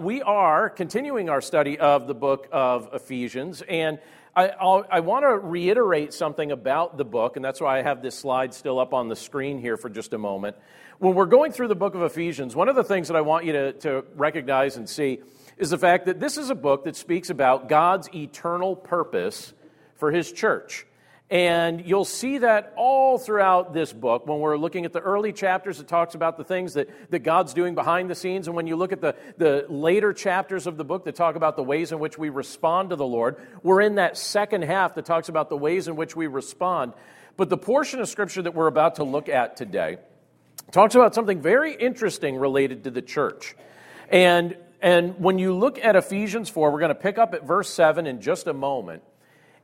We are continuing our study of the book of Ephesians, and I, I want to reiterate something about the book, and that's why I have this slide still up on the screen here for just a moment. When we're going through the book of Ephesians, one of the things that I want you to, to recognize and see is the fact that this is a book that speaks about God's eternal purpose for his church. And you'll see that all throughout this book. When we're looking at the early chapters, it talks about the things that, that God's doing behind the scenes. And when you look at the, the later chapters of the book that talk about the ways in which we respond to the Lord, we're in that second half that talks about the ways in which we respond. But the portion of Scripture that we're about to look at today talks about something very interesting related to the church. And, and when you look at Ephesians 4, we're going to pick up at verse 7 in just a moment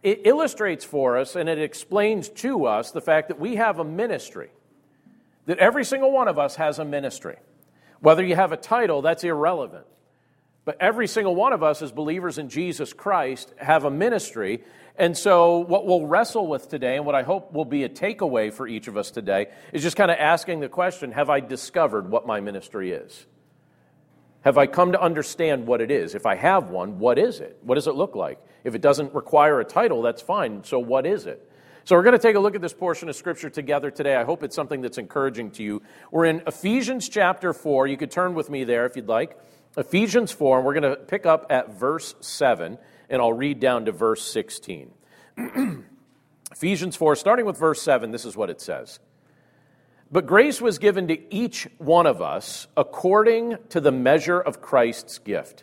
it illustrates for us and it explains to us the fact that we have a ministry, that every single one of us has a ministry. Whether you have a title, that's irrelevant. But every single one of us, as believers in Jesus Christ, have a ministry. And so, what we'll wrestle with today, and what I hope will be a takeaway for each of us today, is just kind of asking the question Have I discovered what my ministry is? Have I come to understand what it is? If I have one, what is it? What does it look like? If it doesn't require a title, that's fine. So, what is it? So, we're going to take a look at this portion of Scripture together today. I hope it's something that's encouraging to you. We're in Ephesians chapter 4. You could turn with me there if you'd like. Ephesians 4, and we're going to pick up at verse 7, and I'll read down to verse 16. Ephesians 4, starting with verse 7, this is what it says. But grace was given to each one of us according to the measure of Christ's gift.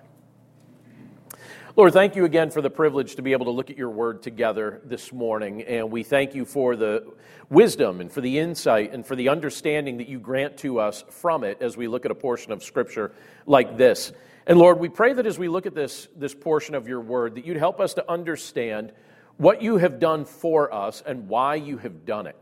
Lord, thank you again for the privilege to be able to look at your word together this morning. And we thank you for the wisdom and for the insight and for the understanding that you grant to us from it as we look at a portion of scripture like this. And Lord, we pray that as we look at this, this portion of your word, that you'd help us to understand what you have done for us and why you have done it.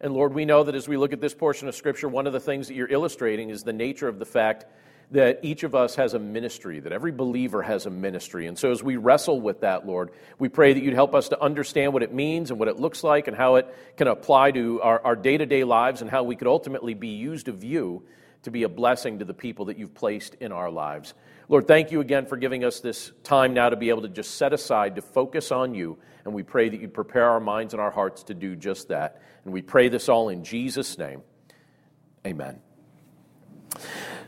And Lord, we know that as we look at this portion of scripture, one of the things that you're illustrating is the nature of the fact that each of us has a ministry, that every believer has a ministry. And so as we wrestle with that, Lord, we pray that you'd help us to understand what it means and what it looks like and how it can apply to our day to day lives and how we could ultimately be used of you to be a blessing to the people that you've placed in our lives. Lord, thank you again for giving us this time now to be able to just set aside to focus on you. And we pray that you prepare our minds and our hearts to do just that. And we pray this all in Jesus' name. Amen.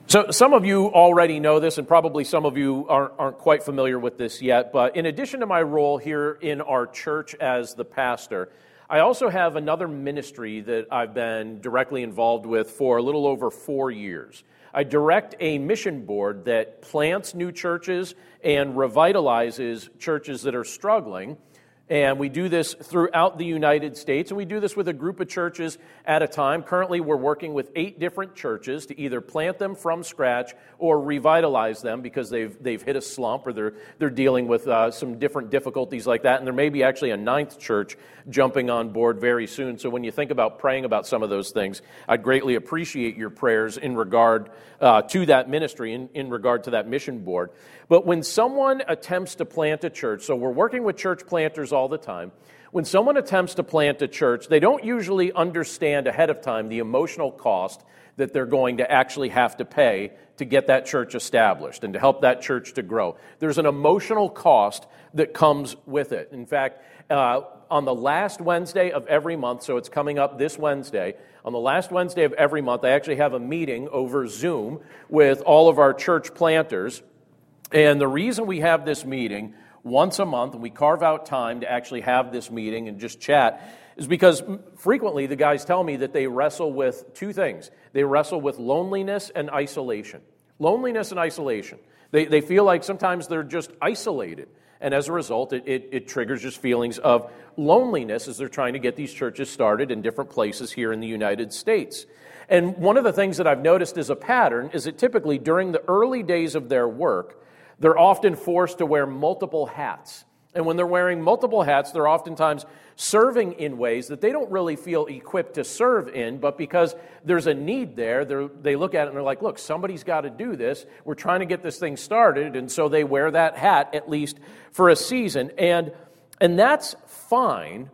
So, some of you already know this, and probably some of you aren't, aren't, quite familiar with this yet. But in addition to my role here in our church as the pastor, I also have another ministry that I've been directly involved with for a little over four years. I direct a mission board that plants new churches and revitalizes churches that are struggling and we do this throughout the United States, and we do this with a group of churches at a time. Currently, we're working with eight different churches to either plant them from scratch or revitalize them because they've, they've hit a slump or they're, they're dealing with uh, some different difficulties like that. And there may be actually a ninth church jumping on board very soon. So when you think about praying about some of those things, I'd greatly appreciate your prayers in regard uh, to that ministry, in, in regard to that mission board. But when someone attempts to plant a church, so we're working with church planters all the time. when someone attempts to plant a church, they don't usually understand ahead of time the emotional cost that they're going to actually have to pay to get that church established and to help that church to grow. There's an emotional cost that comes with it. In fact, uh, on the last Wednesday of every month, so it's coming up this Wednesday, on the last Wednesday of every month, I actually have a meeting over Zoom with all of our church planters. And the reason we have this meeting once a month and we carve out time to actually have this meeting and just chat is because frequently the guys tell me that they wrestle with two things. They wrestle with loneliness and isolation. Loneliness and isolation. They, they feel like sometimes they're just isolated. And as a result, it, it, it, triggers just feelings of loneliness as they're trying to get these churches started in different places here in the United States. And one of the things that I've noticed as a pattern is that typically during the early days of their work, they're often forced to wear multiple hats. And when they're wearing multiple hats, they're oftentimes serving in ways that they don't really feel equipped to serve in, but because there's a need there, they look at it and they're like, look, somebody's got to do this. We're trying to get this thing started. And so they wear that hat at least for a season. And, and that's fine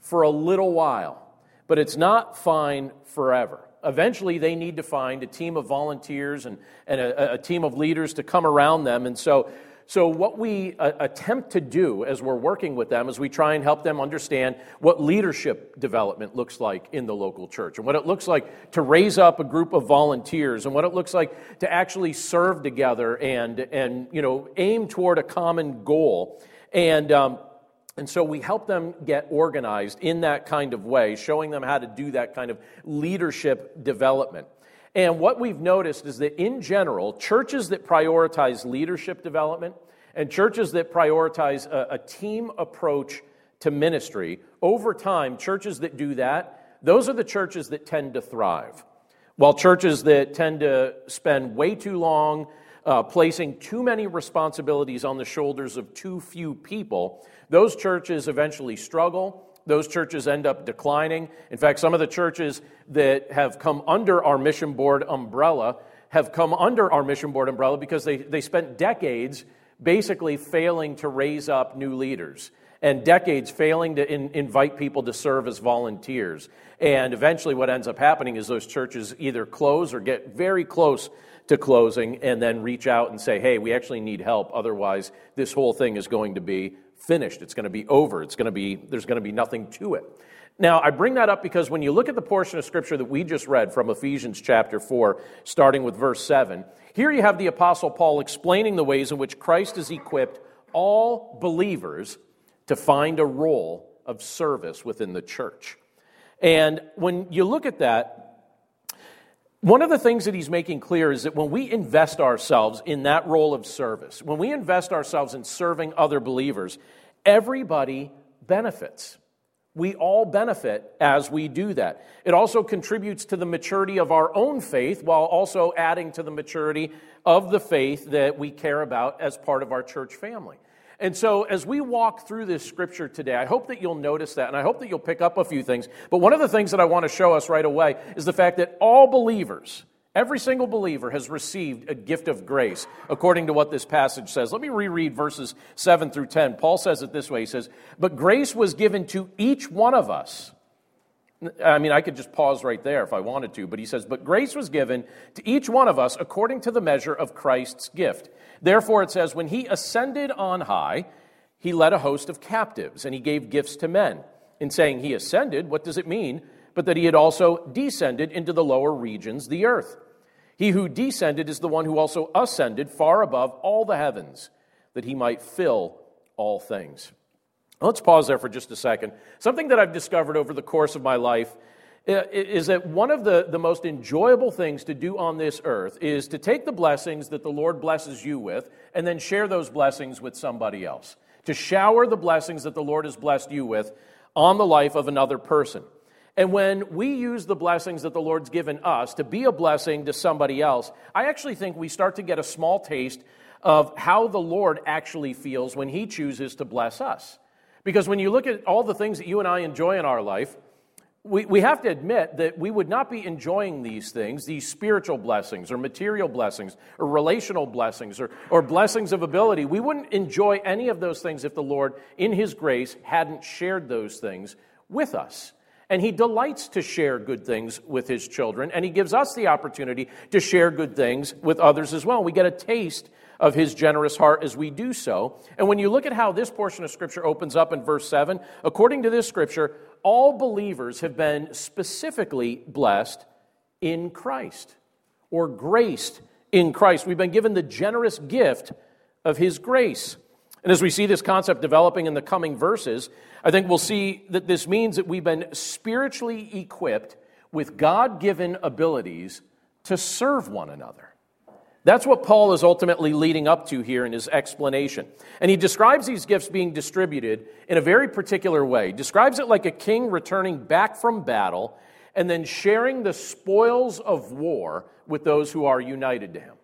for a little while, but it's not fine forever eventually they need to find a team of volunteers and, and a, a team of leaders to come around them. And so, so what we uh, attempt to do as we're working with them is we try and help them understand what leadership development looks like in the local church and what it looks like to raise up a group of volunteers and what it looks like to actually serve together and, and you know, aim toward a common goal. And, um, and so we help them get organized in that kind of way, showing them how to do that kind of leadership development. And what we've noticed is that in general, churches that prioritize leadership development and churches that prioritize a, a team approach to ministry, over time, churches that do that, those are the churches that tend to thrive. While churches that tend to spend way too long uh, placing too many responsibilities on the shoulders of too few people, those churches eventually struggle. Those churches end up declining. In fact, some of the churches that have come under our mission board umbrella have come under our mission board umbrella because they, they spent decades basically failing to raise up new leaders and decades failing to in, invite people to serve as volunteers. And eventually, what ends up happening is those churches either close or get very close to closing and then reach out and say, hey, we actually need help. Otherwise, this whole thing is going to be finished. It's going to be over. It's going to be, there's going to be nothing to it. Now, I bring that up because when you look at the portion of scripture that we just read from Ephesians chapter 4, starting with verse 7, here you have the Apostle Paul explaining the ways in which Christ has equipped all believers to find a role of service within the church. And when you look at that, one of the things that he's making clear is that when we invest ourselves in that role of service, when we invest ourselves in serving other believers, everybody benefits. We all benefit as we do that. It also contributes to the maturity of our own faith while also adding to the maturity of the faith that we care about as part of our church family. And so, as we walk through this scripture today, I hope that you'll notice that, and I hope that you'll pick up a few things. But one of the things that I want to show us right away is the fact that all believers, every single believer, has received a gift of grace, according to what this passage says. Let me reread verses 7 through 10. Paul says it this way He says, But grace was given to each one of us. I mean, I could just pause right there if I wanted to, but he says, But grace was given to each one of us according to the measure of Christ's gift. Therefore, it says, When he ascended on high, he led a host of captives, and he gave gifts to men. In saying he ascended, what does it mean? But that he had also descended into the lower regions, the earth. He who descended is the one who also ascended far above all the heavens, that he might fill all things. Let's pause there for just a second. Something that I've discovered over the course of my life is that one of the, the most enjoyable things to do on this earth is to take the blessings that the Lord blesses you with and then share those blessings with somebody else. To shower the blessings that the Lord has blessed you with on the life of another person. And when we use the blessings that the Lord's given us to be a blessing to somebody else, I actually think we start to get a small taste of how the Lord actually feels when He chooses to bless us. Because when you look at all the things that you and I enjoy in our life, we, we have to admit that we would not be enjoying these things, these spiritual blessings or material blessings or relational blessings or, or blessings of ability. We wouldn't enjoy any of those things if the Lord, in His grace, hadn't shared those things with us. And He delights to share good things with His children, and He gives us the opportunity to share good things with others as well. We get a taste of his generous heart as we do so. And when you look at how this portion of Scripture opens up in verse 7, according to this Scripture, all believers have been specifically blessed in Christ or graced in Christ. We've been given the generous gift of His grace. And as we see this concept developing in the coming verses, I think we'll see that this means that we've been spiritually equipped with God given abilities to serve one another. That's what Paul is ultimately leading up to here in his explanation. And he describes these gifts being distributed in a very particular way. He describes it like a king returning back from battle and then sharing the spoils of war with those who are united to him.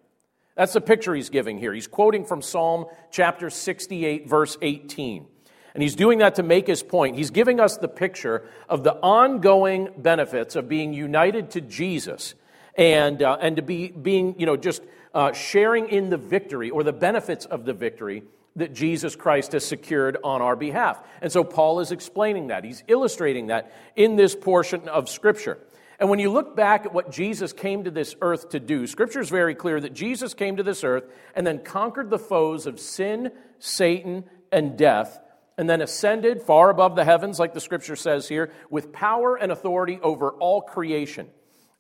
That's the picture he's giving here. He's quoting from Psalm chapter 68, verse 18. And he's doing that to make his point. He's giving us the picture of the ongoing benefits of being united to Jesus and, uh, and to be being, you know, just uh, sharing in the victory or the benefits of the victory that Jesus Christ has secured on our behalf. And so Paul is explaining that. He's illustrating that in this portion of Scripture. And when you look back at what Jesus came to this earth to do, Scripture is very clear that Jesus came to this earth and then conquered the foes of sin, Satan, and death, and then ascended far above the heavens, like the Scripture says here, with power and authority over all creation.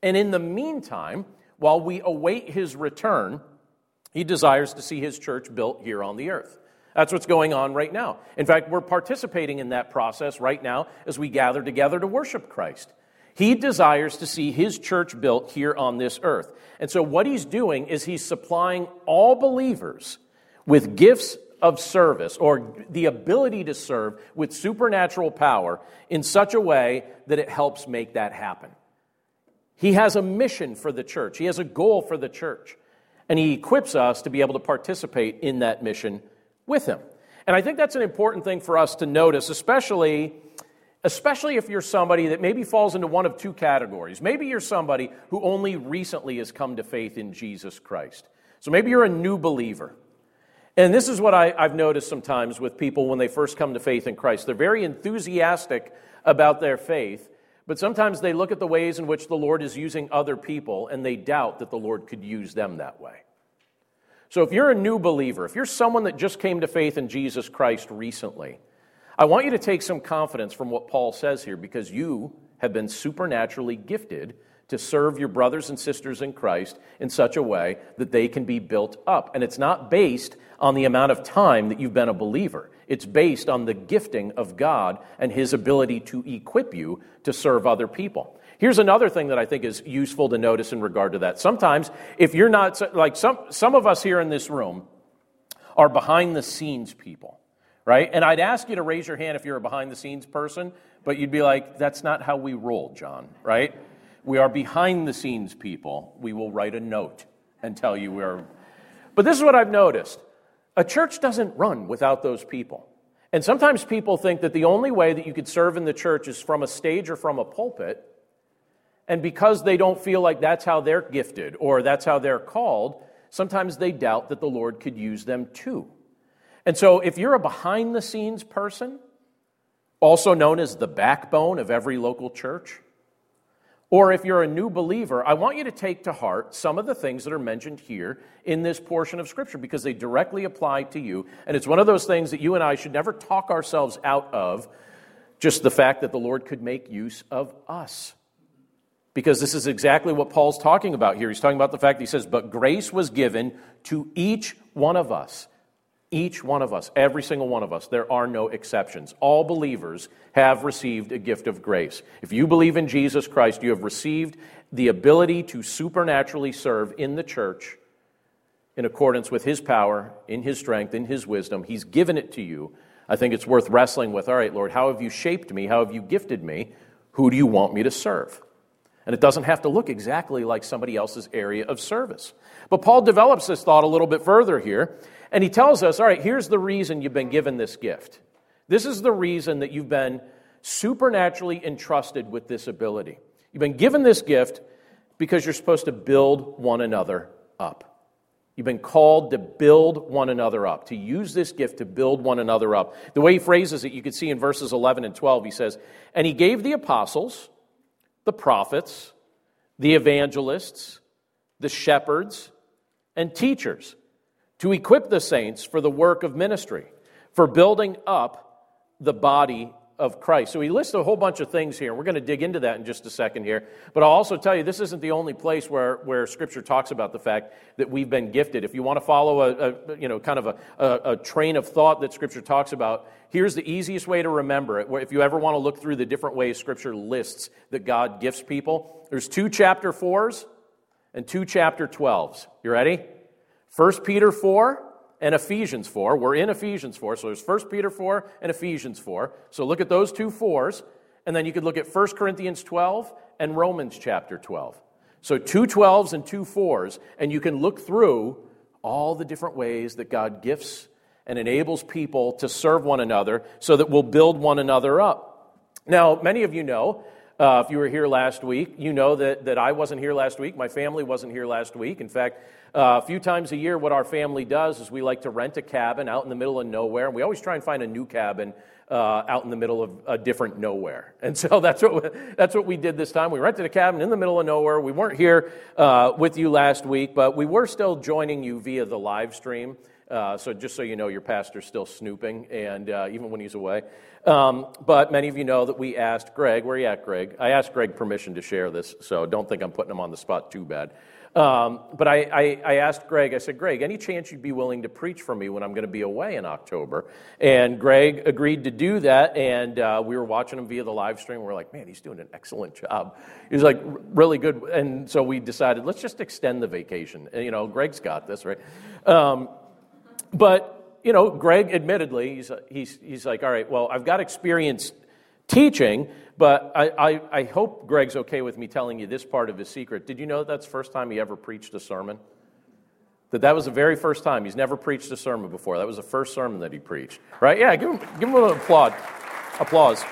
And in the meantime, while we await his return, he desires to see his church built here on the earth. That's what's going on right now. In fact, we're participating in that process right now as we gather together to worship Christ. He desires to see his church built here on this earth. And so, what he's doing is he's supplying all believers with gifts of service or the ability to serve with supernatural power in such a way that it helps make that happen. He has a mission for the church, He has a goal for the church, and He equips us to be able to participate in that mission with Him. And I think that's an important thing for us to notice, especially, especially if you're somebody that maybe falls into one of two categories. Maybe you're somebody who only recently has come to faith in Jesus Christ. So maybe you're a new believer. And this is what I, have noticed sometimes with people when they first come to faith in Christ. They're very enthusiastic about their faith, but sometimes they look at the ways in which the Lord is using other people and they doubt that the Lord could use them that way. So if you're a new believer, if you're someone that just came to faith in Jesus Christ recently, I want you to take some confidence from what Paul says here because you have been supernaturally gifted to serve your brothers and sisters in Christ in such a way that they can be built up. And it's not based on the amount of time that you've been a believer. It's based on the gifting of God and His ability to equip you to serve other people. Here's another thing that I think is useful to notice in regard to that. Sometimes, if you're not, like some, some of us here in this room are behind the scenes people, right? And I'd ask you to raise your hand if you're a behind the scenes person, but you'd be like, that's not how we roll, John, right? We are behind the scenes people. We will write a note and tell you we're. But this is what I've noticed a church doesn't run without those people. And sometimes people think that the only way that you could serve in the church is from a stage or from a pulpit. And because they don't feel like that's how they're gifted or that's how they're called, sometimes they doubt that the Lord could use them too. And so if you're a behind the scenes person, also known as the backbone of every local church, or if you're a new believer, I want you to take to heart some of the things that are mentioned here in this portion of Scripture because they directly apply to you. And it's one of those things that you and I should never talk ourselves out of, just the fact that the Lord could make use of us. Because this is exactly what Paul's talking about here. He's talking about the fact that he says, But grace was given to each one of us each one of us, every single one of us, there are no exceptions. All believers have received a gift of grace. If you believe in Jesus Christ, you have received the ability to supernaturally serve in the church in accordance with His power, in His strength, in His wisdom. He's given it to you. I think it's worth wrestling with all right, Lord, how have you shaped me? How have you gifted me? Who do you want me to serve? And it doesn't have to look exactly like somebody else's area of service. But Paul develops this thought a little bit further here. And he tells us, all right, here's the reason you've been given this gift. This is the reason that you've been supernaturally entrusted with this ability. You've been given this gift because you're supposed to build one another up. You've been called to build one another up, to use this gift to build one another up. The way he phrases it, you can see in verses 11 and 12, he says, And he gave the apostles, the prophets, the evangelists, the shepherds, and teachers to equip the saints for the work of ministry, for building up the body of Christ. So he lists a whole bunch of things here. We're going to dig into that in just a second here. But I'll also tell you, this isn't the only place where, where Scripture talks about the fact that we've been gifted. If you want to follow a, a you know, kind of a, a, a, train of thought that Scripture talks about, here's the easiest way to remember it. If you ever want to look through the different ways Scripture lists that God gifts people, there's two chapter 4s and two chapter 12s. You ready? 1 Peter 4 and Ephesians 4. We're in Ephesians 4, so there's 1 Peter 4 and Ephesians 4. So look at those two fours, and then you could look at 1 Corinthians 12 and Romans chapter 12. So two 12s and two 4s, and you can look through all the different ways that God gifts and enables people to serve one another so that we'll build one another up. Now, many of you know uh, if you were here last week, you know that, that I wasn't here last week. My family wasn't here last week. In fact, uh, a few times a year, what our family does is we like to rent a cabin out in the middle of nowhere. And we always try and find a new cabin uh, out in the middle of a different nowhere. And so that's what, we, that's what we did this time. We rented a cabin in the middle of nowhere. We weren't here uh, with you last week, but we were still joining you via the live stream. Uh, so just so you know, your pastor's still snooping, and uh, even when he's away. Um, but many of you know that we asked Greg, where are you at, Greg? I asked Greg permission to share this, so don't think I'm putting him on the spot too bad. Um, but I, I, I, asked Greg, I said, Greg, any chance you'd be willing to preach for me when I'm going to be away in October? And Greg agreed to do that, and uh, we were watching him via the live stream. We are like, man, he's doing an excellent job. He's like, really good. And so we decided, let's just extend the vacation. And, you know, Greg's got this, right? Um, but, you know, Greg, admittedly, he's, he's, he's like, all right, well, I've got experience teaching, but I, I, I, hope Greg's okay with me telling you this part of his secret. Did you know that that's the first time he ever preached a sermon? That that was the very first time. He's never preached a sermon before. That was the first sermon that he preached. Right? Yeah, give him, give him a little applaud. Applause.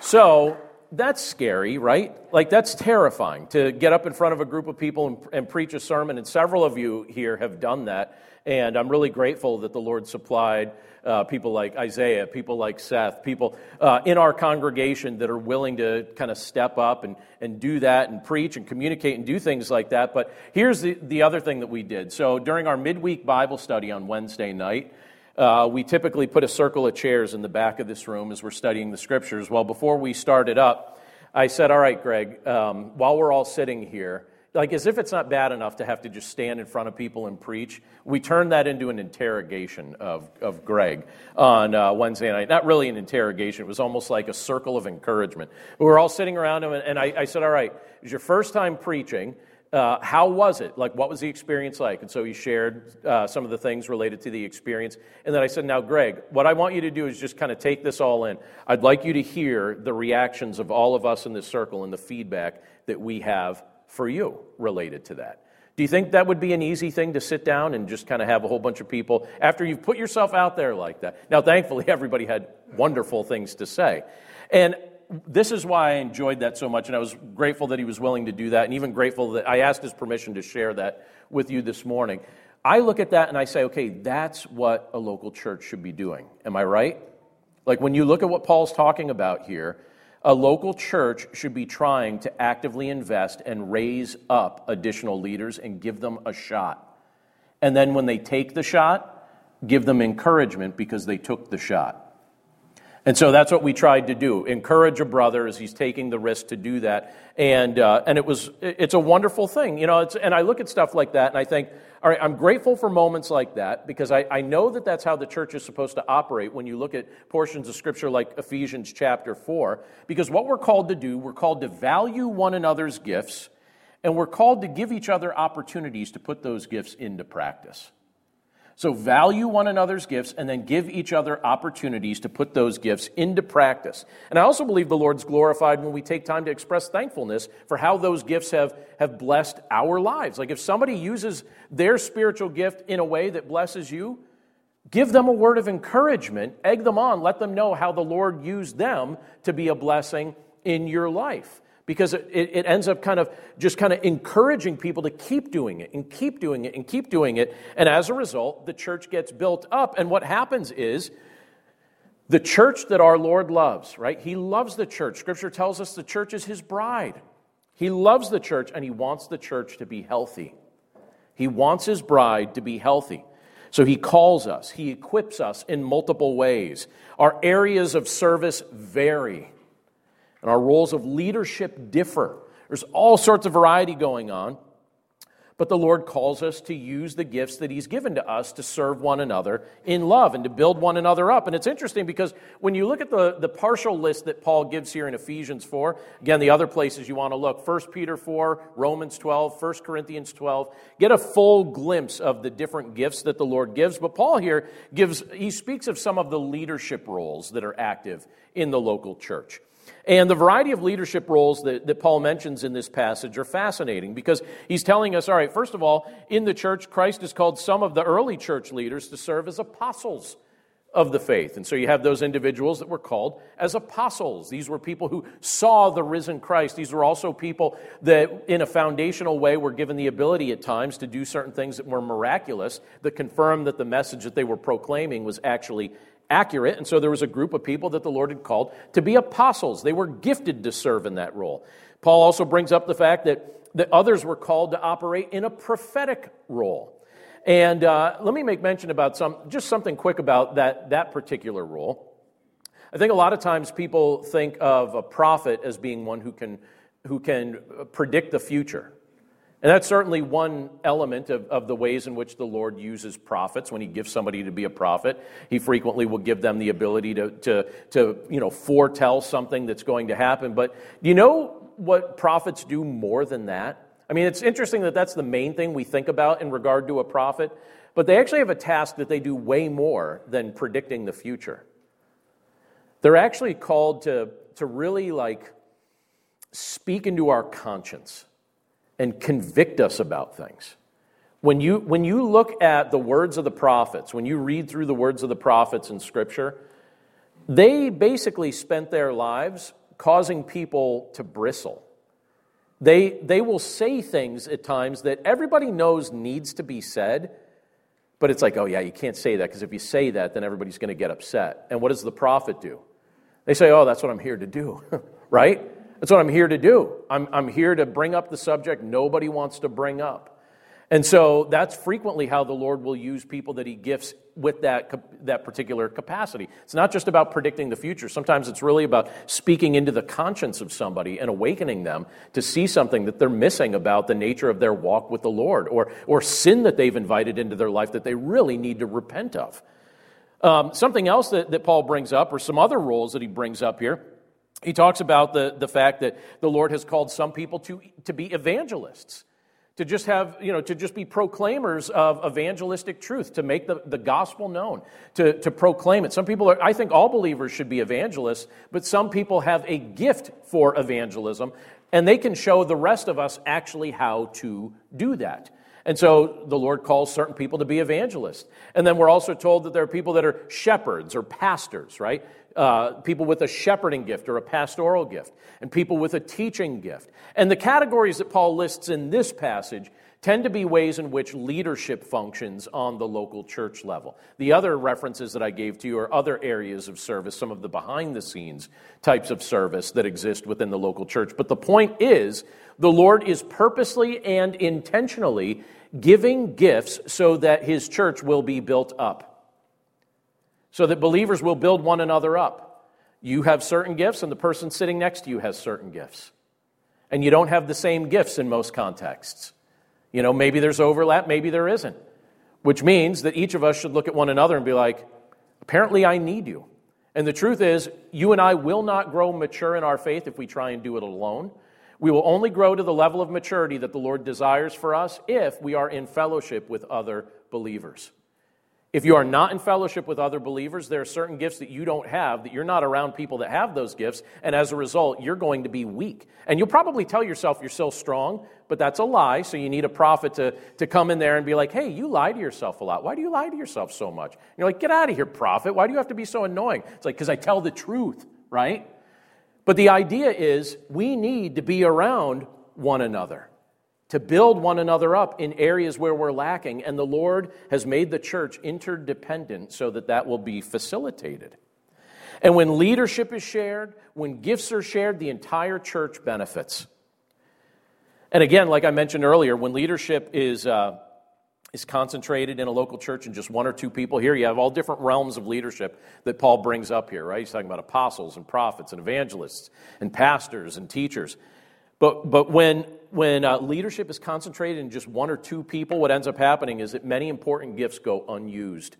So, that's scary, right? Like, that's terrifying to get up in front of a group of people and, and, preach a sermon. And several of you here have done that. And I'm really grateful that the Lord supplied uh, people like Isaiah, people like Seth, people uh, in our congregation that are willing to kind of step up and, and do that and preach and communicate and do things like that. But here's the, the other thing that we did. So during our midweek Bible study on Wednesday night, uh, we typically put a circle of chairs in the back of this room as we're studying the scriptures. Well, before we started up, I said, All right, Greg, um, while we're all sitting here, like as if it's not bad enough to have to just stand in front of people and preach, we turned that into an interrogation of, of Greg on uh, Wednesday night. Not really an interrogation, it was almost like a circle of encouragement. We were all sitting around him, and I, I said, All right, it was your first time preaching. Uh, how was it? Like, what was the experience like? And so he shared uh, some of the things related to the experience. And then I said, Now, Greg, what I want you to do is just kind of take this all in. I'd like you to hear the reactions of all of us in this circle and the feedback that we have for you related to that. Do you think that would be an easy thing to sit down and just kind of have a whole bunch of people after you've put yourself out there like that? Now, thankfully, everybody had wonderful things to say. And this is why I enjoyed that so much, and I was grateful that he was willing to do that, and even grateful that I asked his permission to share that with you this morning. I look at that and I say, okay, that's what a local church should be doing. Am I right? Like when you look at what Paul's talking about here, a local church should be trying to actively invest and raise up additional leaders and give them a shot. And then when they take the shot, give them encouragement because they took the shot. And so that's what we tried to do encourage a brother as he's taking the risk to do that. And, uh, and it was, it's a wonderful thing. You know, and I look at stuff like that and I think, all right, I'm grateful for moments like that because I, I know that that's how the church is supposed to operate when you look at portions of scripture like Ephesians chapter 4. Because what we're called to do, we're called to value one another's gifts and we're called to give each other opportunities to put those gifts into practice. So value one another's gifts and then give each other opportunities to put those gifts into practice. And I also believe the Lord's glorified when we take time to express thankfulness for how those gifts have, have blessed our lives. Like if somebody uses their spiritual gift in a way that blesses you, Give them a word of encouragement, egg them on, let them know how the Lord used them to be a blessing in your life. Because it, it ends up kind of just kind of encouraging people to keep doing it and keep doing it and keep doing it. And as a result, the church gets built up. And what happens is the church that our Lord loves, right? He loves the church. Scripture tells us the church is his bride. He loves the church and he wants the church to be healthy. He wants his bride to be healthy. So he calls us, he equips us in multiple ways. Our areas of service vary, and our roles of leadership differ. There's all sorts of variety going on. But the Lord calls us to use the gifts that He's given to us to serve one another in love and to build one another up. And it's interesting because when you look at the, the partial list that Paul gives here in Ephesians 4, again, the other places you want to look 1 Peter 4, Romans 12, 1 Corinthians 12, get a full glimpse of the different gifts that the Lord gives. But Paul here gives, he speaks of some of the leadership roles that are active in the local church. And the variety of leadership roles that, that Paul mentions in this passage are fascinating because he's telling us all right, first of all, in the church, Christ has called some of the early church leaders to serve as apostles of the faith. And so you have those individuals that were called as apostles. These were people who saw the risen Christ. These were also people that, in a foundational way, were given the ability at times to do certain things that were miraculous that confirmed that the message that they were proclaiming was actually accurate. And so there was a group of people that the Lord had called to be apostles. They were gifted to serve in that role. Paul also brings up the fact that, that others were called to operate in a prophetic role. And uh, let me make mention about some, just something quick about that, that particular role. I think a lot of times people think of a prophet as being one who can, who can predict the future. And that's certainly one element of, of the ways in which the Lord uses prophets. When He gives somebody to be a prophet, He frequently will give them the ability to, to, to you know, foretell something that's going to happen. But do you know what prophets do more than that? I mean, it's interesting that that's the main thing we think about in regard to a prophet, but they actually have a task that they do way more than predicting the future. They're actually called to, to really like speak into our conscience and convict us about things. When you, when you look at the words of the prophets, when you read through the words of the prophets in Scripture, they basically spent their lives causing people to bristle. They, they will say things at times that everybody knows needs to be said, but it's like, oh, yeah, you can't say that because if you say that, then everybody's going to get upset. And what does the prophet do? They say, oh, that's what I'm here to do, right? That's what I'm here to do. I'm, I'm here to bring up the subject nobody wants to bring up. And so that's frequently how the Lord will use people that He gifts with that, that particular capacity. It's not just about predicting the future. Sometimes it's really about speaking into the conscience of somebody and awakening them to see something that they're missing about the nature of their walk with the Lord or, or sin that they've invited into their life that they really need to repent of. Um, something else that, that Paul brings up, or some other roles that he brings up here, he talks about the, the fact that the Lord has called some people to, to be evangelists, to just have, you know, to just be proclaimers of evangelistic truth, to make the, the gospel known, to, to proclaim it. Some people are, I think all believers should be evangelists, but some people have a gift for evangelism, and they can show the rest of us actually how to do that. And so the Lord calls certain people to be evangelists. And then we're also told that there are people that are shepherds or pastors, right? Uh, people with a shepherding gift or a pastoral gift, and people with a teaching gift. And the categories that Paul lists in this passage tend to be ways in which leadership functions on the local church level. The other references that I gave to you are other areas of service, some of the behind the scenes types of service that exist within the local church. But the point is, the Lord is purposely and intentionally giving gifts so that his church will be built up so that believers will build one another up. You have certain gifts, and the person sitting next to you has certain gifts. And you don't have the same gifts in most contexts. You know, maybe there's overlap, maybe there isn't. Which means that each of us should look at one another and be like, apparently I need you. And the truth is, you and I will not grow mature in our faith if we try and do it alone. We will only grow to the level of maturity that the Lord desires for us if we are in fellowship with other believers. If you are not in fellowship with other believers, there are certain gifts that you don't have, that you're not around people that have those gifts, and as a result, you're going to be weak. And you'll probably tell yourself you're still strong, but that's a lie, so you need a prophet to, to come in there and be like, hey, you lie to yourself a lot. Why do you lie to yourself so much? And you're like, get out of here, prophet. Why do you have to be so annoying? It's like, because I tell the truth, right? But the idea is we need to be around one another to build one another up in areas where we're lacking. And the Lord has made the church interdependent so that that will be facilitated. And when leadership is shared, when gifts are shared, the entire church benefits. And again, like I mentioned earlier, when leadership is, uh, is concentrated in a local church and just one or two people, here you have all different realms of leadership that Paul brings up here, right? He's talking about apostles and prophets and evangelists and pastors and teachers. But, but when, when uh, leadership is concentrated in just one or two people, what ends up happening is that many important gifts go unused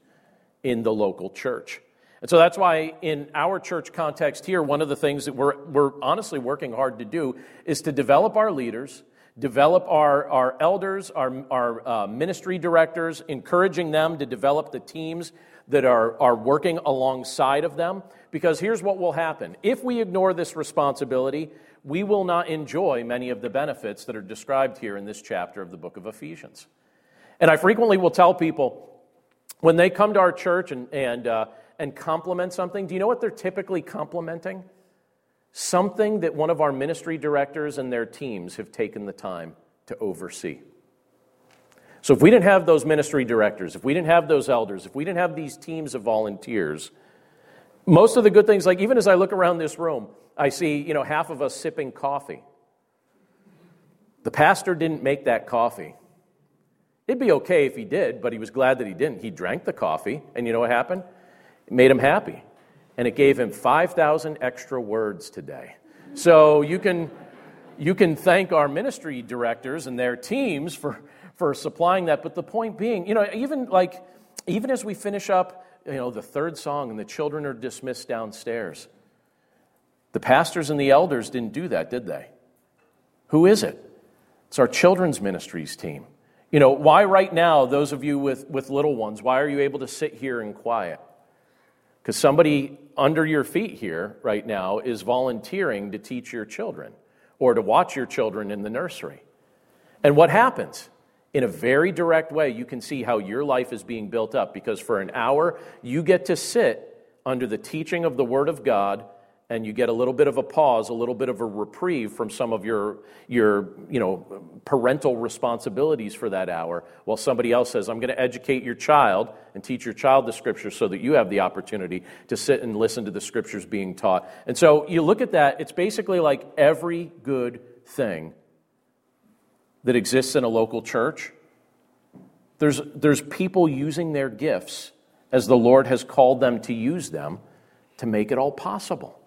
in the local church. And so that's why, in our church context here, one of the things that we're, we're honestly working hard to do is to develop our leaders, develop our, our elders, our, our uh, ministry directors, encouraging them to develop the teams that are, are working alongside of them. Because here's what will happen if we ignore this responsibility, we will not enjoy many of the benefits that are described here in this chapter of the book of Ephesians. And I frequently will tell people when they come to our church and, and, uh, and compliment something, do you know what they're typically complimenting? Something that one of our ministry directors and their teams have taken the time to oversee. So if we didn't have those ministry directors, if we didn't have those elders, if we didn't have these teams of volunteers, most of the good things, like even as I look around this room, I see, you know, half of us sipping coffee. The pastor didn't make that coffee. It'd be okay if he did, but he was glad that he didn't. He drank the coffee, and you know what happened? It made him happy. And it gave him 5,000 extra words today. So you can, you can thank our ministry directors and their teams for, for supplying that. But the point being, you know, even like, even as we finish up, you know, the third song and the children are dismissed downstairs, the pastors and the elders didn't do that, did they? Who is it? It's our children's ministries team. You know, why right now, those of you with, with little ones, why are you able to sit here in quiet? Because somebody under your feet here right now is volunteering to teach your children or to watch your children in the nursery. And what happens? In a very direct way, you can see how your life is being built up because for an hour, you get to sit under the teaching of the Word of God and you get a little bit of a pause, a little bit of a reprieve from some of your, your you know, parental responsibilities for that hour, while somebody else says, I'm going to educate your child and teach your child the scriptures so that you have the opportunity to sit and listen to the scriptures being taught. And so you look at that, it's basically like every good thing that exists in a local church. There's, there's people using their gifts as the Lord has called them to use them to make it all possible.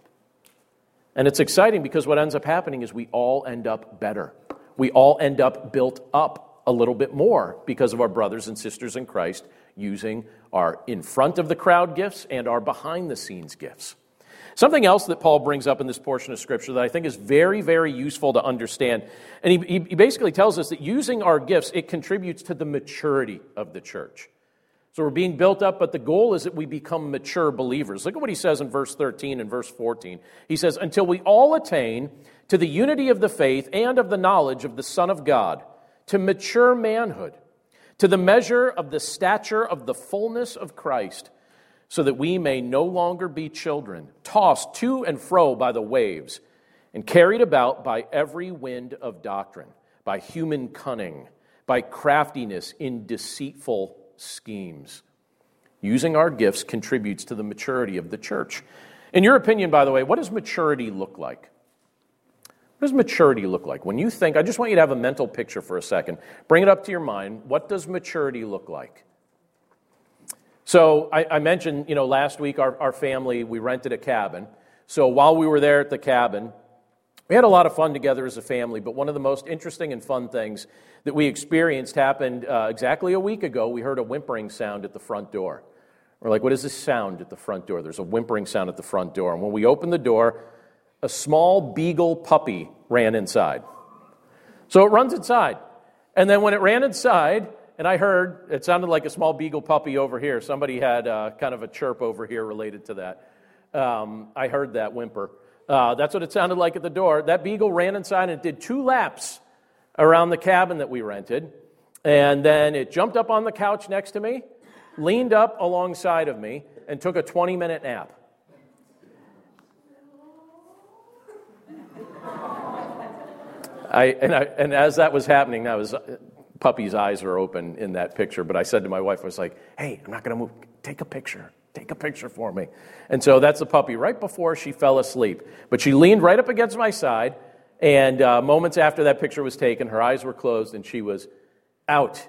And it's exciting because what ends up happening is we all end up better. We all end up built up a little bit more because of our brothers and sisters in Christ using our in front of the crowd gifts and our behind the scenes gifts. Something else that Paul brings up in this portion of Scripture that I think is very, very useful to understand. And he, he basically tells us that using our gifts, it contributes to the maturity of the church. So we're being built up, but the goal is that we become mature believers. Look at what he says in verse 13 and verse 14. He says, Until we all attain to the unity of the faith and of the knowledge of the Son of God, to mature manhood, to the measure of the stature of the fullness of Christ, so that we may no longer be children, tossed to and fro by the waves, and carried about by every wind of doctrine, by human cunning, by craftiness in deceitful schemes. Using our gifts contributes to the maturity of the church. In your opinion, by the way, what does maturity look like? What does maturity look like? When you think, I just want you to have a mental picture for a second. Bring it up to your mind. What does maturity look like? So I, I mentioned, you know, last week our, our family, we rented a cabin. So while we were there at the cabin, we had a lot of fun together as a family, but one of the most interesting and fun things that we experienced happened uh, exactly a week ago. We heard a whimpering sound at the front door. We're like, what is this sound at the front door? There's a whimpering sound at the front door. And when we opened the door, a small beagle puppy ran inside. So it runs inside. And then when it ran inside, and I heard it sounded like a small beagle puppy over here. Somebody had uh, kind of a chirp over here related to that. Um, I heard that whimper. Uh, that's what it sounded like at the door. That beagle ran inside and did two laps around the cabin that we rented. And then it jumped up on the couch next to me, leaned up alongside of me, and took a 20 minute nap. I, and, I, and as that was happening, that was puppy's eyes are open in that picture. But I said to my wife, I was like, "Hey, I'm not going to move. Take a picture. Take a picture for me." And so that's the puppy right before she fell asleep. But she leaned right up against my side, and uh, moments after that picture was taken, her eyes were closed and she was out.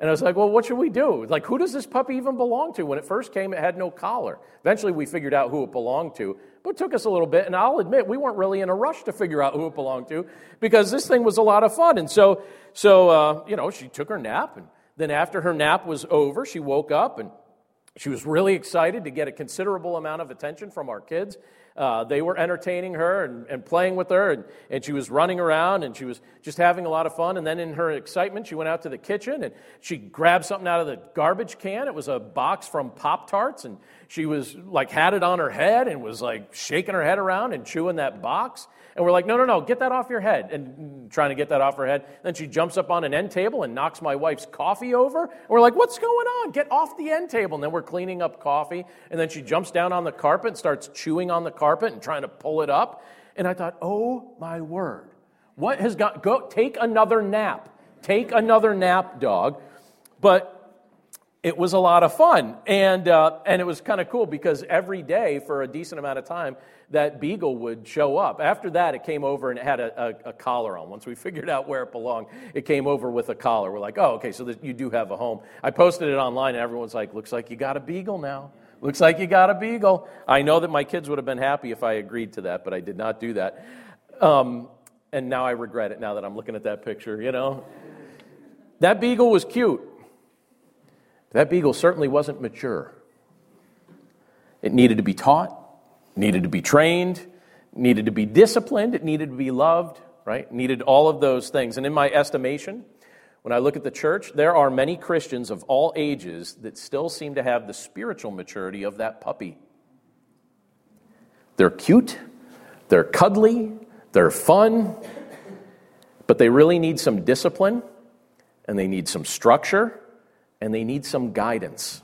And I was like, well, what should we do? Like, who does this puppy even belong to? When it first came, it had no collar. Eventually, we figured out who it belonged to, but it took us a little bit. And I'll admit, we weren't really in a rush to figure out who it belonged to because this thing was a lot of fun. And so, so uh, you know, she took her nap. And then after her nap was over, she woke up and she was really excited to get a considerable amount of attention from our kids. Uh, they were entertaining her and, and playing with her, and, and she was running around and she was just having a lot of fun. And then, in her excitement, she went out to the kitchen and she grabbed something out of the garbage can. It was a box from Pop Tarts, and she was like, had it on her head and was like shaking her head around and chewing that box. And we're like, no, no, no, get that off your head. And trying to get that off her head. Then she jumps up on an end table and knocks my wife's coffee over. And we're like, what's going on? Get off the end table. And then we're cleaning up coffee. And then she jumps down on the carpet and starts chewing on the carpet and trying to pull it up. And I thought, oh my word. What has got, go, take another nap. Take another nap, dog. But it was a lot of fun. And, uh, and it was kind of cool because every day for a decent amount of time, that beagle would show up. After that, it came over and it had a, a, a collar on. Once we figured out where it belonged, it came over with a collar. We're like, oh, okay, so you do have a home. I posted it online, and everyone's like, looks like you got a beagle now. Looks like you got a beagle. I know that my kids would have been happy if I agreed to that, but I did not do that. Um, and now I regret it now that I'm looking at that picture, you know. That beagle was cute. That beagle certainly wasn't mature. It needed to be taught, needed to be trained, needed to be disciplined, it needed to be loved, right? Needed all of those things. And in my estimation, when I look at the church, there are many Christians of all ages that still seem to have the spiritual maturity of that puppy. They're cute, they're cuddly, they're fun, but they really need some discipline and they need some structure and they need some guidance.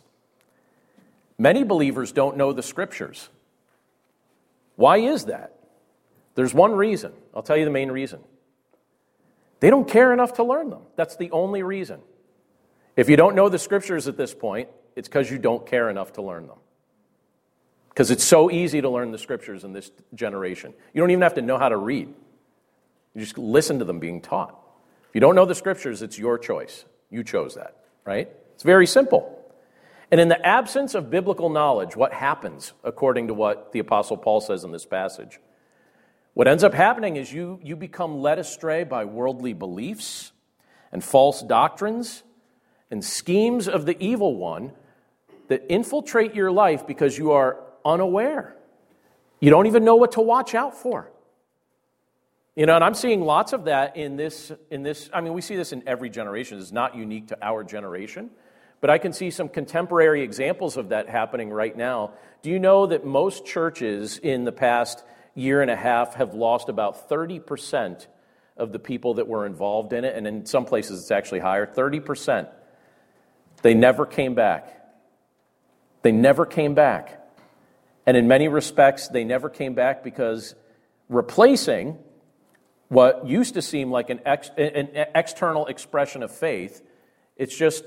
Many believers don't know the scriptures. Why is that? There's one reason. I'll tell you the main reason. They don't care enough to learn them. That's the only reason. If you don't know the scriptures at this point, it's because you don't care enough to learn them. Because it's so easy to learn the scriptures in this generation. You don't even have to know how to read, you just listen to them being taught. If you don't know the scriptures, it's your choice. You chose that, right? It's very simple. And in the absence of biblical knowledge, what happens, according to what the Apostle Paul says in this passage? What ends up happening is you, you become led astray by worldly beliefs and false doctrines and schemes of the evil one that infiltrate your life because you are unaware. You don't even know what to watch out for. You know, and I'm seeing lots of that in this, in this. I mean, we see this in every generation. It's not unique to our generation. But I can see some contemporary examples of that happening right now. Do you know that most churches in the past year and a half have lost about 30% of the people that were involved in it? And in some places it's actually higher 30%. They never came back. They never came back. And in many respects, they never came back because replacing what used to seem like an, ex, an external expression of faith, it's just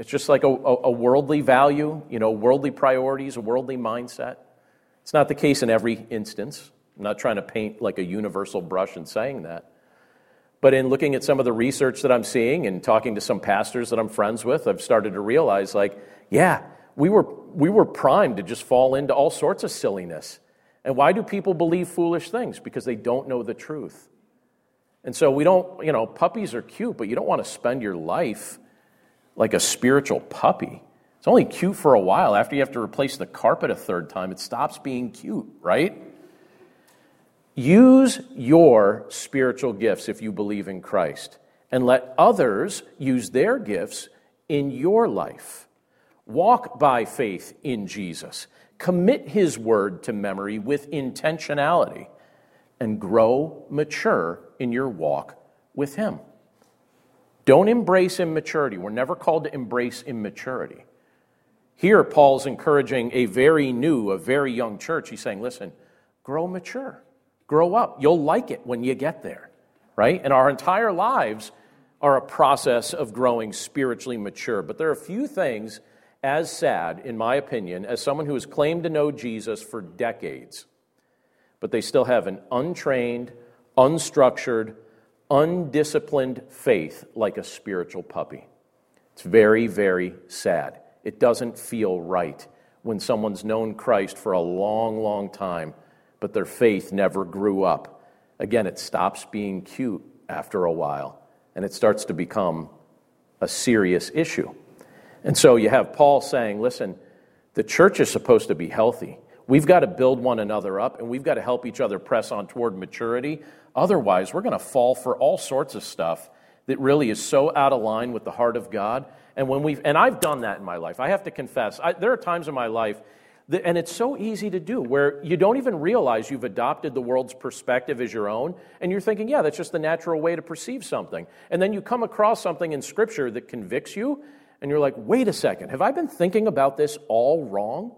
it's just like a, a, worldly value, you know, worldly priorities, a worldly mindset. It's not the case in every instance. I'm not trying to paint like a universal brush in saying that. But in looking at some of the research that I'm seeing and talking to some pastors that I'm friends with, I've started to realize like, yeah, we were, we were primed to just fall into all sorts of silliness. And why do people believe foolish things? Because they don't know the truth. And so we don't, you know, puppies are cute, but you don't want to spend your life like a spiritual puppy. It's only cute for a while. After you have to replace the carpet a third time, it stops being cute, right? Use your spiritual gifts if you believe in Christ, and let others use their gifts in your life. Walk by faith in Jesus. Commit his word to memory with intentionality and grow mature in your walk with him. Don't embrace immaturity. We're never called to embrace immaturity. Here, Paul's encouraging a very new, a very young church. He's saying, listen, grow mature, grow up. You'll like it when you get there, right? And our entire lives are a process of growing spiritually mature. But there are a few things as sad, in my opinion, as someone who has claimed to know Jesus for decades, but they still have an untrained, unstructured, undisciplined faith like a spiritual puppy. It's very, very sad. It doesn't feel right when someone's known Christ for a long, long time, but their faith never grew up. Again, it stops being cute after a while, and it starts to become a serious issue. And so you have Paul saying, listen, the church is supposed to be healthy. We've got to build one another up and we've got to help each other press on toward maturity. Otherwise, we're going to fall for all sorts of stuff that really is so out of line with the heart of God. And when we've and I've done that in my life. I have to confess, I, there are times in my life that, and it's so easy to do where you don't even realize you've adopted the world's perspective as your own and you're thinking, yeah, that's just the natural way to perceive something. And then you come across something in scripture that convicts you and you're like, wait a second, have I been thinking about this all wrong?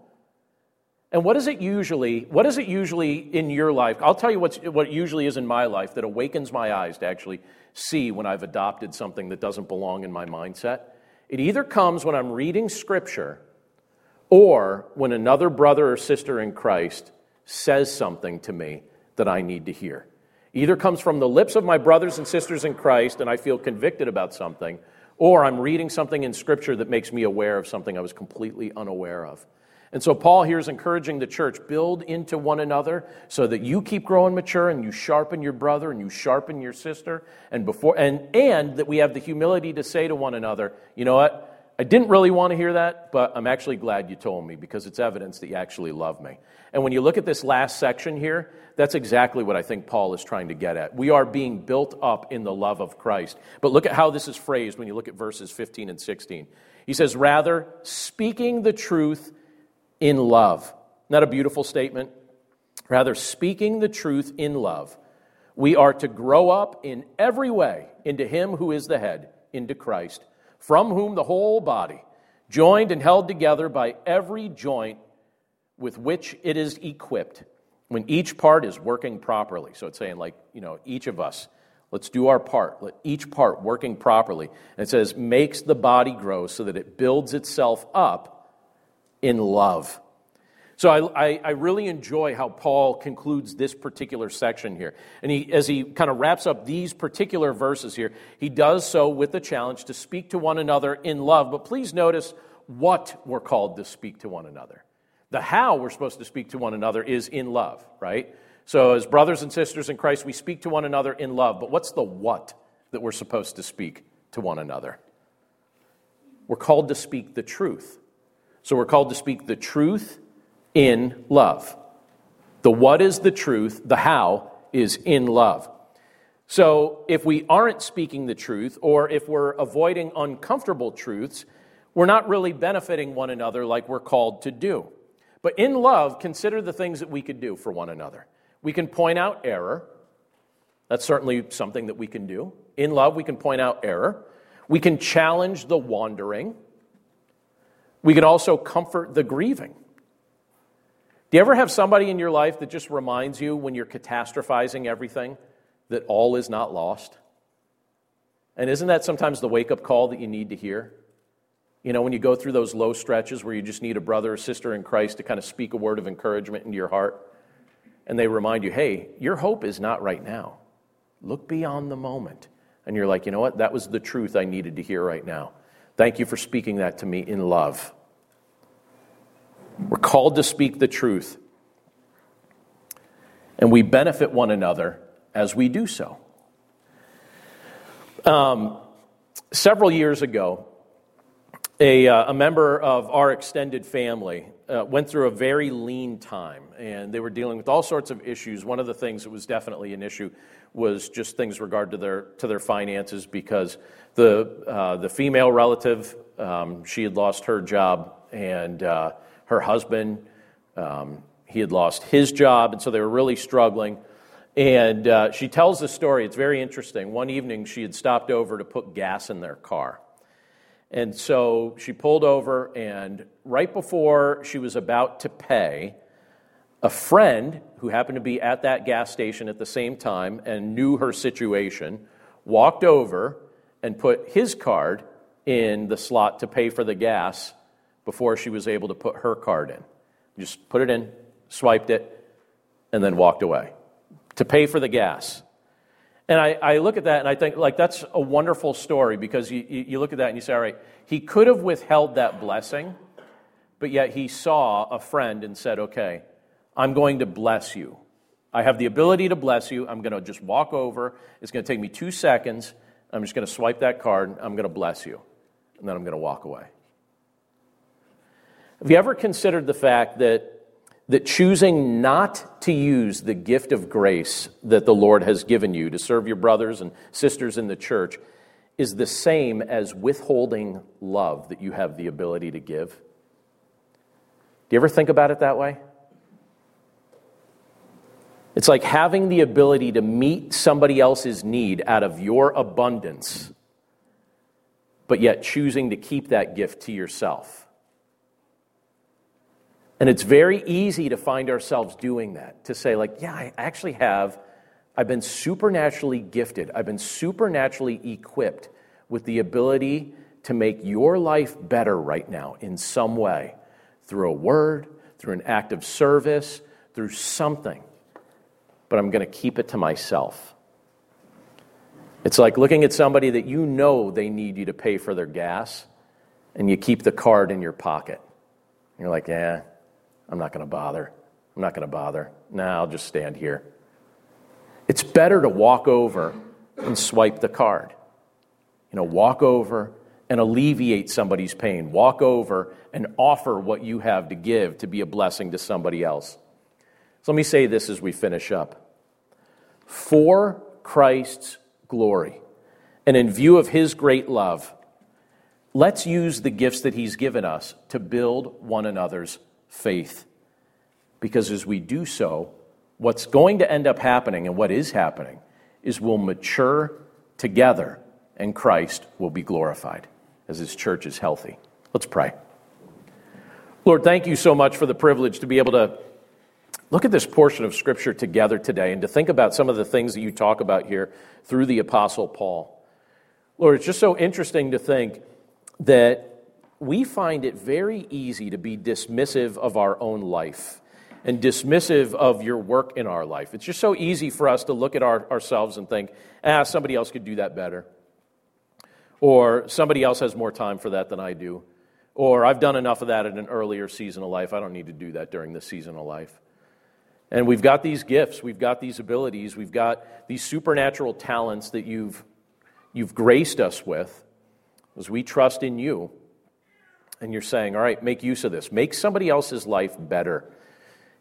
And what is it usually? What is it usually in your life? I'll tell you what's, what usually is in my life that awakens my eyes to actually see when I've adopted something that doesn't belong in my mindset. It either comes when I'm reading scripture or when another brother or sister in Christ says something to me that I need to hear. Either comes from the lips of my brothers and sisters in Christ and I feel convicted about something, or I'm reading something in Scripture that makes me aware of something I was completely unaware of. And so Paul here is encouraging the church build into one another so that you keep growing mature and you sharpen your brother and you sharpen your sister and before and and that we have the humility to say to one another, you know what? I didn't really want to hear that, but I'm actually glad you told me because it's evidence that you actually love me. And when you look at this last section here, that's exactly what I think Paul is trying to get at. We are being built up in the love of Christ. But look at how this is phrased when you look at verses 15 and 16. He says, Rather, speaking the truth in love. Not a beautiful statement? Rather, speaking the truth in love. We are to grow up in every way into Him who is the head, into Christ from whom the whole body, joined and held together by every joint with which it is equipped, when each part is working properly. So it's saying, like, you know, each of us, let's do our part. Let each part working properly. And it says, makes the body grow so that it builds itself up in love. So I, I, I, really enjoy how Paul concludes this particular section here. And he, as he kind of wraps up these particular verses here, he does so with the challenge to speak to one another in love. But please notice what we're called to speak to one another. The how we're supposed to speak to one another is in love, right? So as brothers and sisters in Christ, we speak to one another in love. But what's the what that we're supposed to speak to one another? We're called to speak the truth. So we're called to speak the truth in love. The what is the truth, the how is in love. So if we aren't speaking the truth, or if we're avoiding uncomfortable truths, we're not really benefiting one another like we're called to do. But in love, consider the things that we could do for one another. We can point out error. That's certainly something that we can do. In love, we can point out error. We can challenge the wandering. We can also comfort the grieving. Do you ever have somebody in your life that just reminds you when you're catastrophizing everything that all is not lost? And isn't that sometimes the wake up call that you need to hear? You know, when you go through those low stretches where you just need a brother or sister in Christ to kind of speak a word of encouragement into your heart, and they remind you, hey, your hope is not right now. Look beyond the moment. And you're like, you know what? That was the truth I needed to hear right now. Thank you for speaking that to me in love. We're called to speak the truth. And we benefit one another as we do so. Um, several years ago, a, uh, a member of our extended family uh, went through a very lean time, and they were dealing with all sorts of issues. One of the things that was definitely an issue was just things regard to their to their finances because the uh, the female relative um, she had lost her job and uh, her husband um, he had lost his job, and so they were really struggling. And uh, she tells the story. It's very interesting. One evening, she had stopped over to put gas in their car. And so she pulled over, and right before she was about to pay, a friend who happened to be at that gas station at the same time and knew her situation walked over and put his card in the slot to pay for the gas before she was able to put her card in. Just put it in, swiped it, and then walked away to pay for the gas. And I, I, look at that and I think, like, that's a wonderful story because you, you look at that and you say, all right, he could have withheld that blessing, but yet he saw a friend and said, okay, I'm going to bless you. I have the ability to bless you. I'm going to just walk over. It's going to take me two seconds. I'm just going to swipe that card. I'm going to bless you. And then I'm going to walk away. Have you ever considered the fact that that choosing not to use the gift of grace that the Lord has given you to serve your brothers and sisters in the church is the same as withholding love that you have the ability to give? Do you ever think about it that way? It's like having the ability to meet somebody else's need out of your abundance, but yet choosing to keep that gift to yourself. And it's very easy to find ourselves doing that, to say, like, yeah, I actually have, I've been supernaturally gifted, I've been supernaturally equipped with the ability to make your life better right now in some way through a word, through an act of service, through something. But I'm going to keep it to myself. It's like looking at somebody that you know they need you to pay for their gas, and you keep the card in your pocket. You're like, yeah, I'm not going to bother. I'm not going to bother. Nah, I'll just stand here. It's better to walk over and swipe the card. You know, walk over and alleviate somebody's pain. Walk over and offer what you have to give to be a blessing to somebody else. So let me say this as we finish up. For Christ's glory and in view of his great love, let's use the gifts that he's given us to build one another's faith. Because as we do so, what's going to end up happening and what is happening is we'll mature together and Christ will be glorified as his church is healthy. Let's pray. Lord, thank you so much for the privilege to be able to look at this portion of Scripture together today and to think about some of the things that you talk about here through the Apostle Paul. Lord, it's just so interesting to think that we find it very easy to be dismissive of our own life and dismissive of your work in our life. It's just so easy for us to look at our, ourselves and think, ah, somebody else could do that better. Or somebody else has more time for that than I do. Or I've done enough of that in an earlier season of life. I don't need to do that during this season of life. And we've got these gifts, we've got these abilities, we've got these supernatural talents that you've, you've graced us with as we trust in you and you're saying, all right, make use of this. Make somebody else's life better.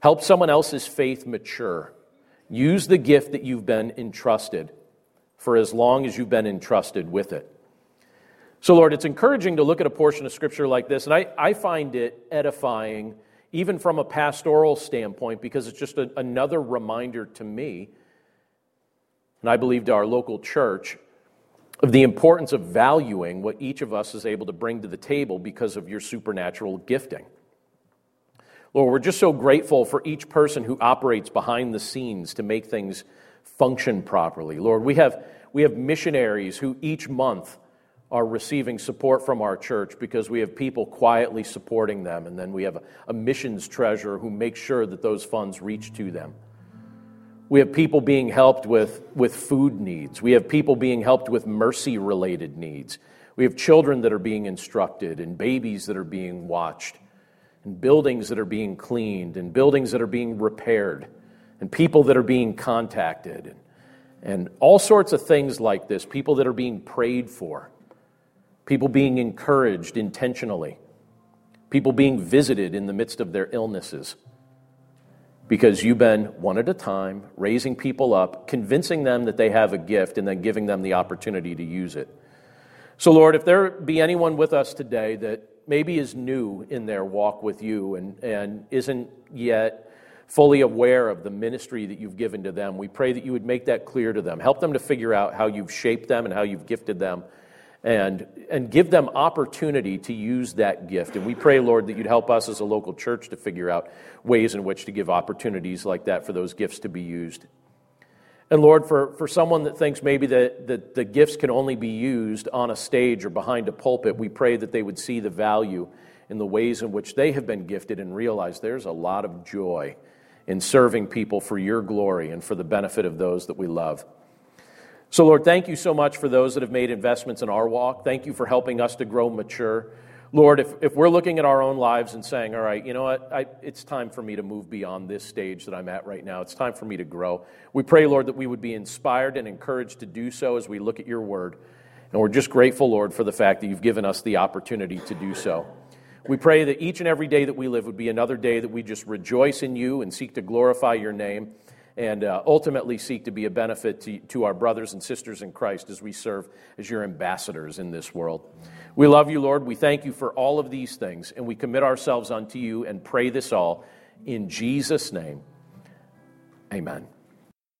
Help someone else's faith mature. Use the gift that you've been entrusted for as long as you've been entrusted with it. So, Lord, it's encouraging to look at a portion of Scripture like this, and I, I find it edifying, even from a pastoral standpoint, because it's just a, another reminder to me, and I believe to our local church, of the importance of valuing what each of us is able to bring to the table because of your supernatural gifting. Lord, we're just so grateful for each person who operates behind the scenes to make things function properly. Lord, we have, we have missionaries who each month are receiving support from our church because we have people quietly supporting them, and then we have a, missions treasurer who makes sure that those funds reach to them. We have people being helped with, with food needs. We have people being helped with mercy related needs. We have children that are being instructed, and babies that are being watched, and buildings that are being cleaned, and buildings that are being repaired, and people that are being contacted, and, and all sorts of things like this. People that are being prayed for, people being encouraged intentionally, people being visited in the midst of their illnesses. Because you've been one at a time, raising people up, convincing them that they have a gift, and then giving them the opportunity to use it. So, Lord, if there be anyone with us today that maybe is new in their walk with you and, and isn't yet fully aware of the ministry that you've given to them, we pray that you would make that clear to them. Help them to figure out how you've shaped them and how you've gifted them and, and give them opportunity to use that gift. And we pray, Lord, that you'd help us as a local church to figure out ways in which to give opportunities like that for those gifts to be used. And Lord, for, for someone that thinks maybe that, that the gifts can only be used on a stage or behind a pulpit, we pray that they would see the value in the ways in which they have been gifted and realize there's a lot of joy in serving people for your glory and for the benefit of those that we love. So, Lord, thank you so much for those that have made investments in our walk. Thank you for helping us to grow mature. Lord, if, if we're looking at our own lives and saying, all right, you know what, I, it's time for me to move beyond this stage that I'm at right now, it's time for me to grow. We pray, Lord, that we would be inspired and encouraged to do so as we look at your word. And we're just grateful, Lord, for the fact that you've given us the opportunity to do so. We pray that each and every day that we live would be another day that we just rejoice in you and seek to glorify your name and uh, ultimately seek to be a benefit to, to our brothers and sisters in Christ as we serve as your ambassadors in this world. We love you, Lord. We thank you for all of these things, and we commit ourselves unto you and pray this all in Jesus' name. Amen.